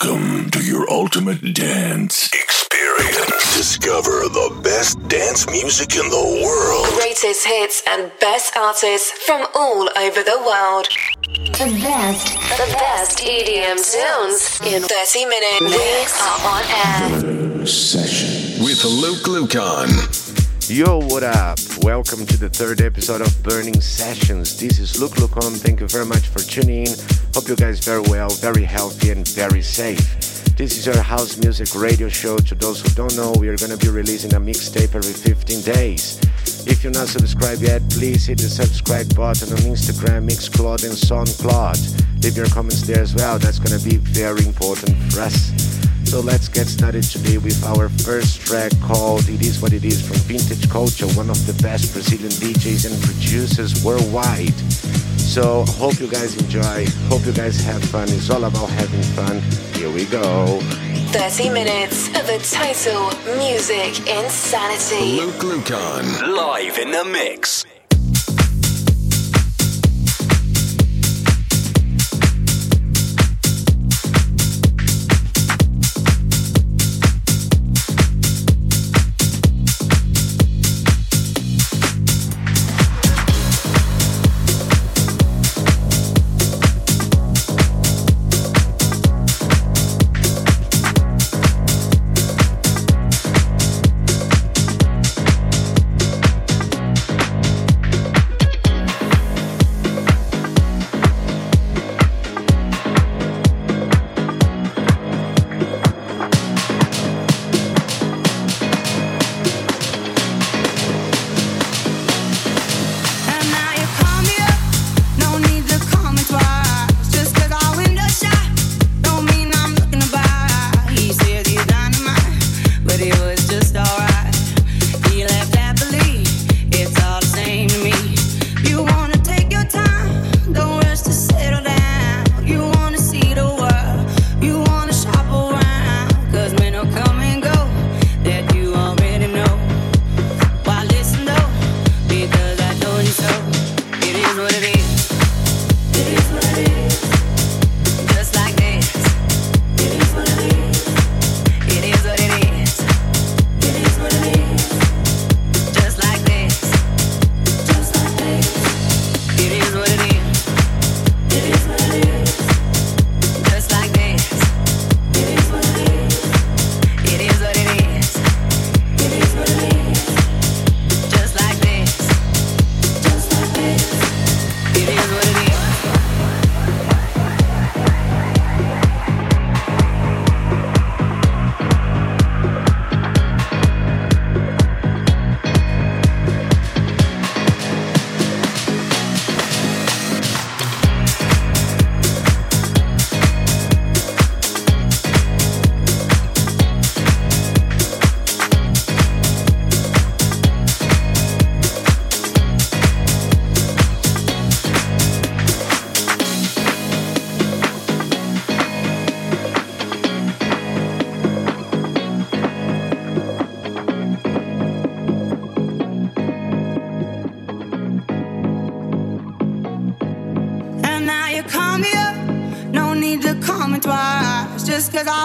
Welcome to your ultimate dance experience. Discover the best dance music in the world. Greatest hits and best artists from all over the world. The best, The best EDM tunes in 30 minutes. We are on air. Session. With Luke Luccon. Yo, what up? Welcome to the third episode of Burning Sessions. This is Luke Luccon. Thank you very much for tuning in. Hope you guys very well, very healthy, and very safe. This is our house music radio show. To those who don't know, we are going to be releasing a mixtape every 15 days. If you're not subscribed yet, please hit the subscribe button on Instagram, Mixcloud, and SoundCloud. Leave your comments there as well. That's going to be very important for us. So let's get started today with our first track called It Is What It Is from Vintage Culture, one of the best Brazilian DJs and producers worldwide. So hope you guys enjoy, hope you guys have fun. It's all about having fun. Here we go. 30 minutes of the title music insanity. Luke Luccon. Live in the mix.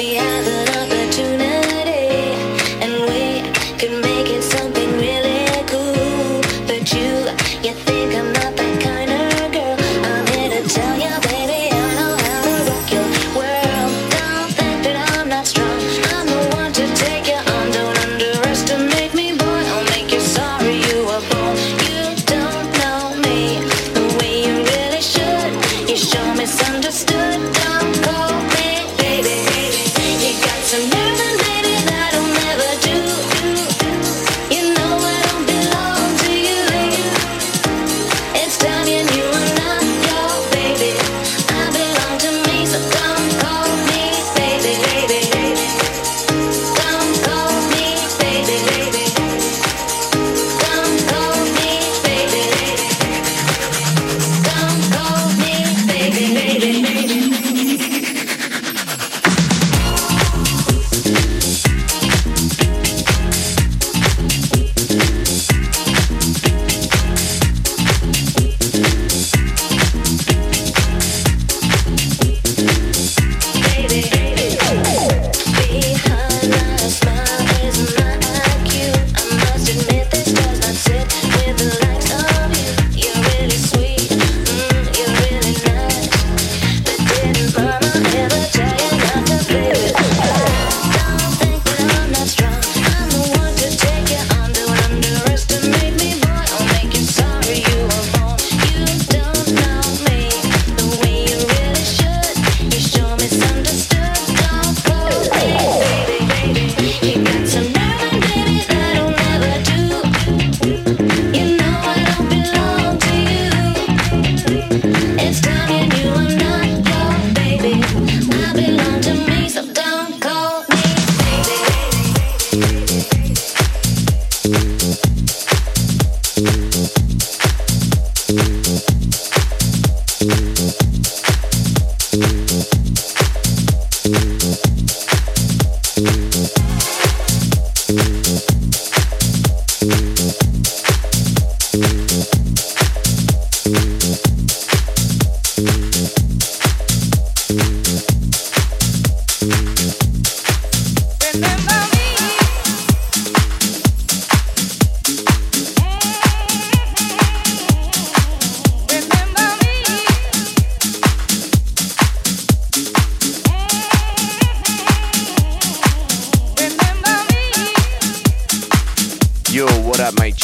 We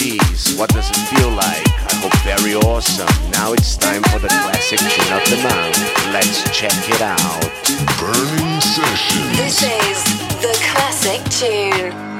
80s. What does it feel like? I hope very awesome. Now it's time for the classic tune of the month. Let's check it out. Burning Sessions. This is the classic tune.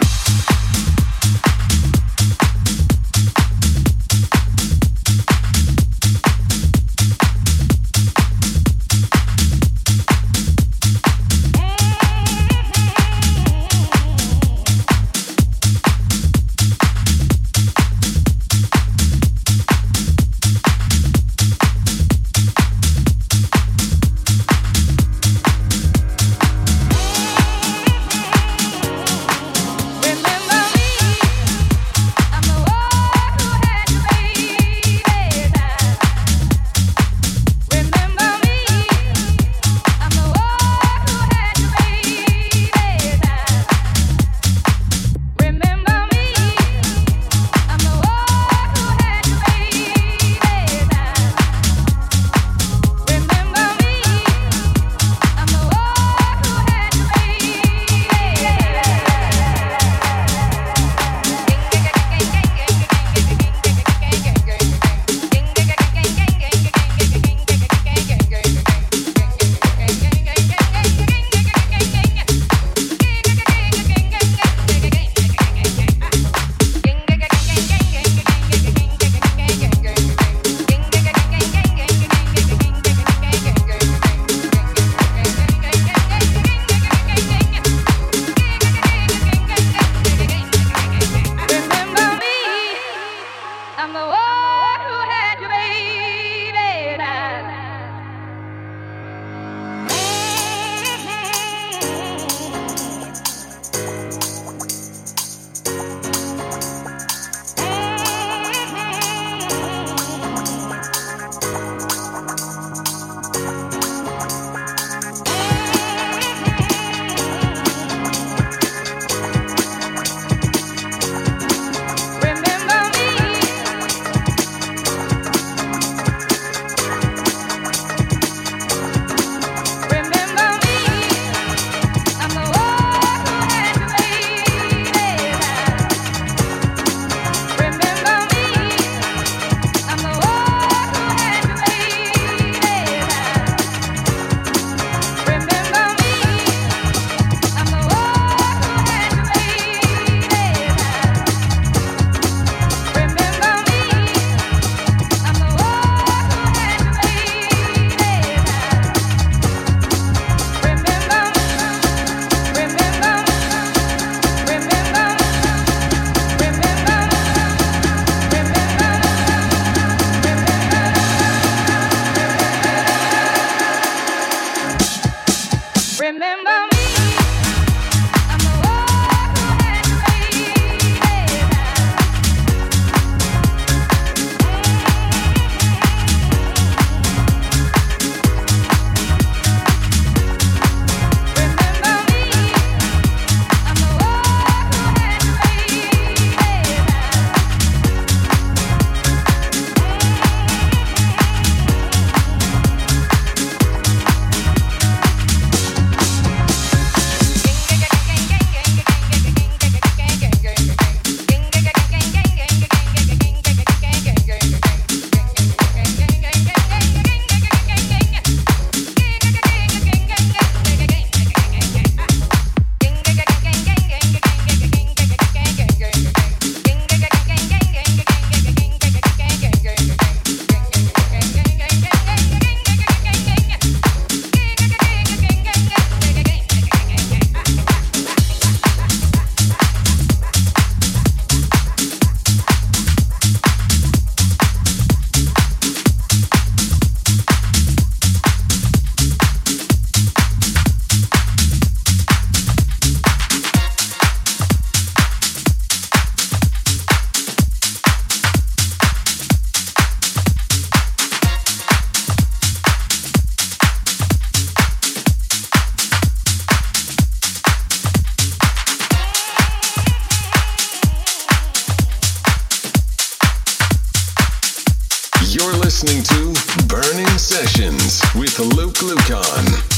You're listening to Burning Sessions with Luke Luccon.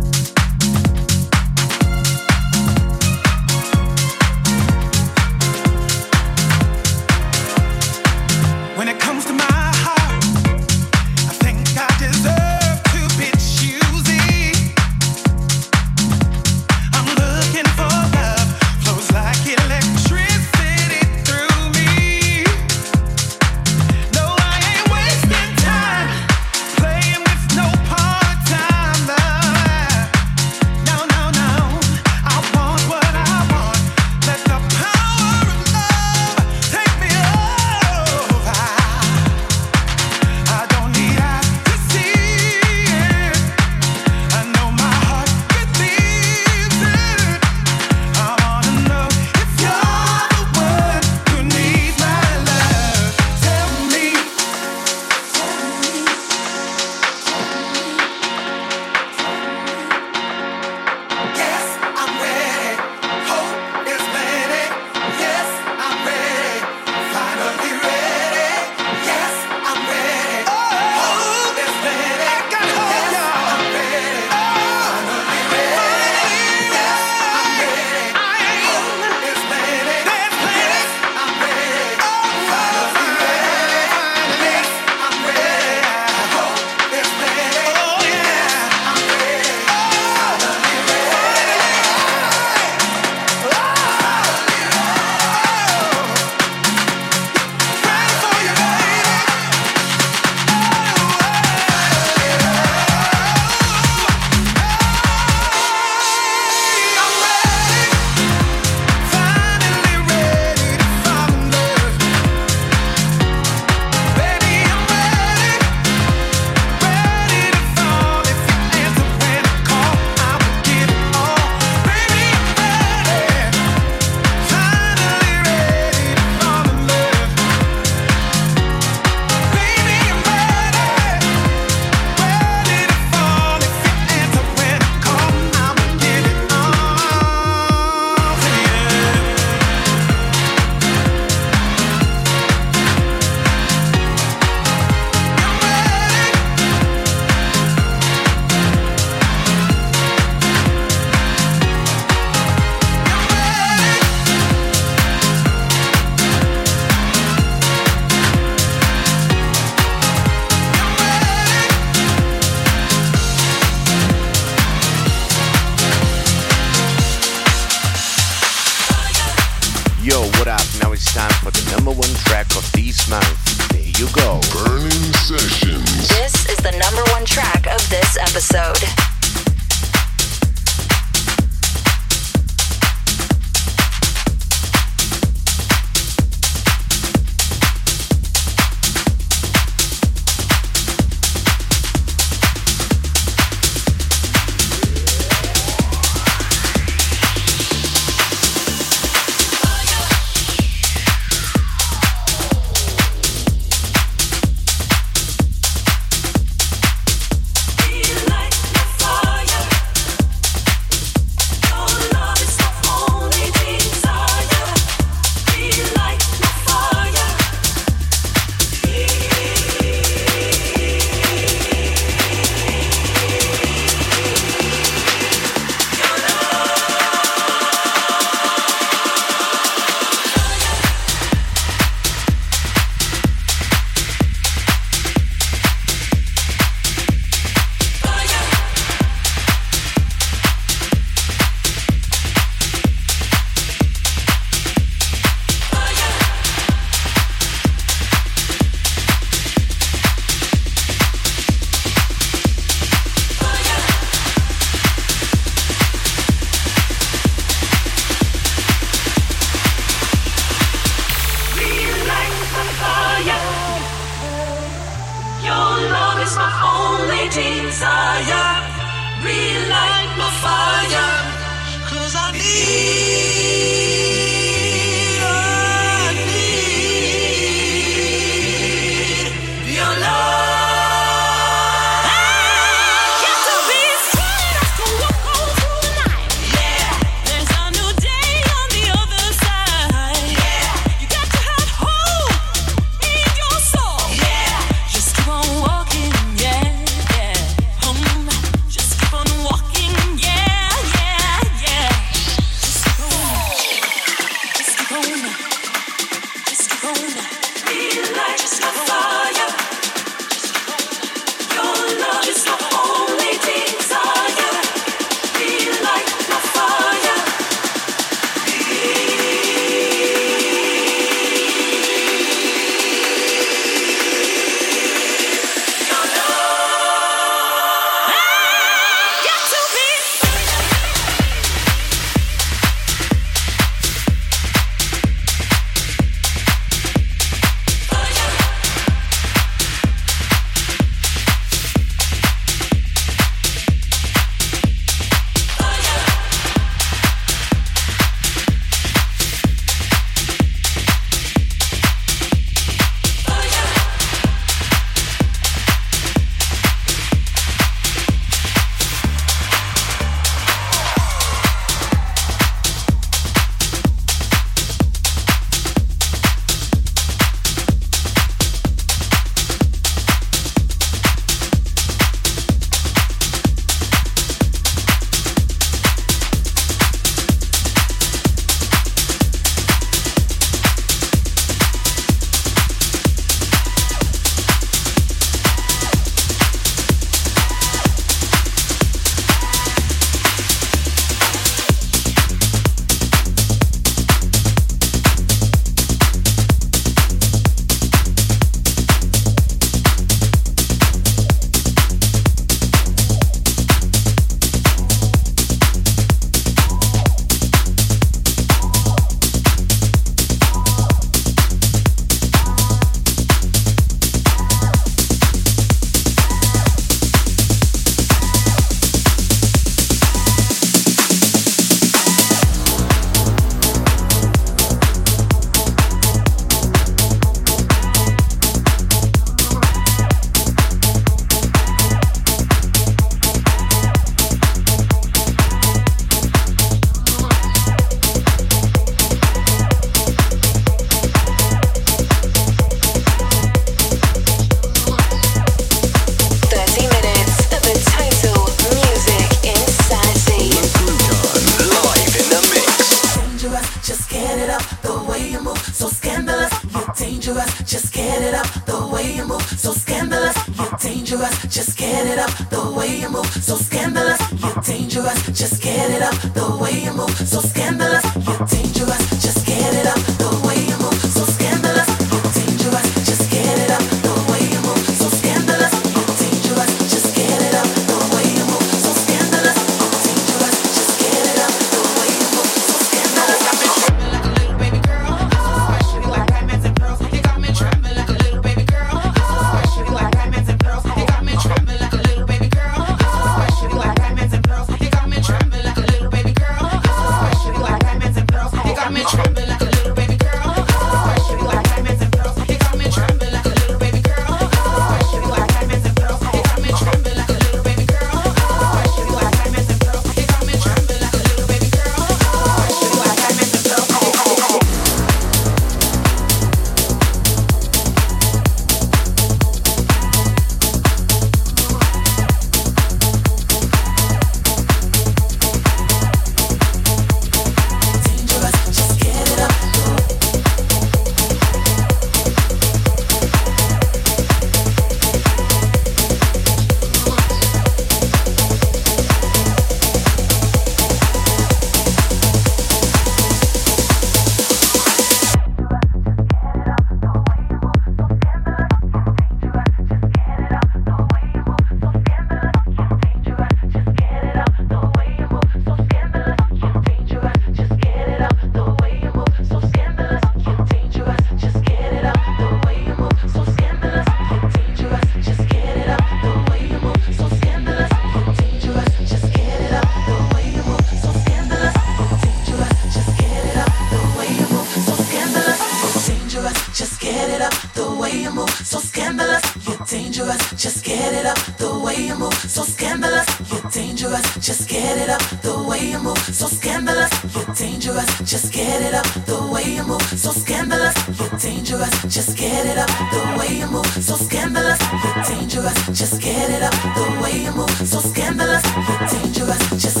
the way you move, so scandalous, you're dangerous. Just get it up, the way you move, so scandalous, you're dangerous. Just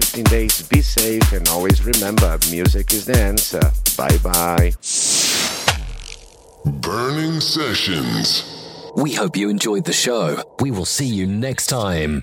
15 days. Be safe and always remember music is the answer. Bye bye. Burning Sessions. We hope you enjoyed the show. We will see you next time.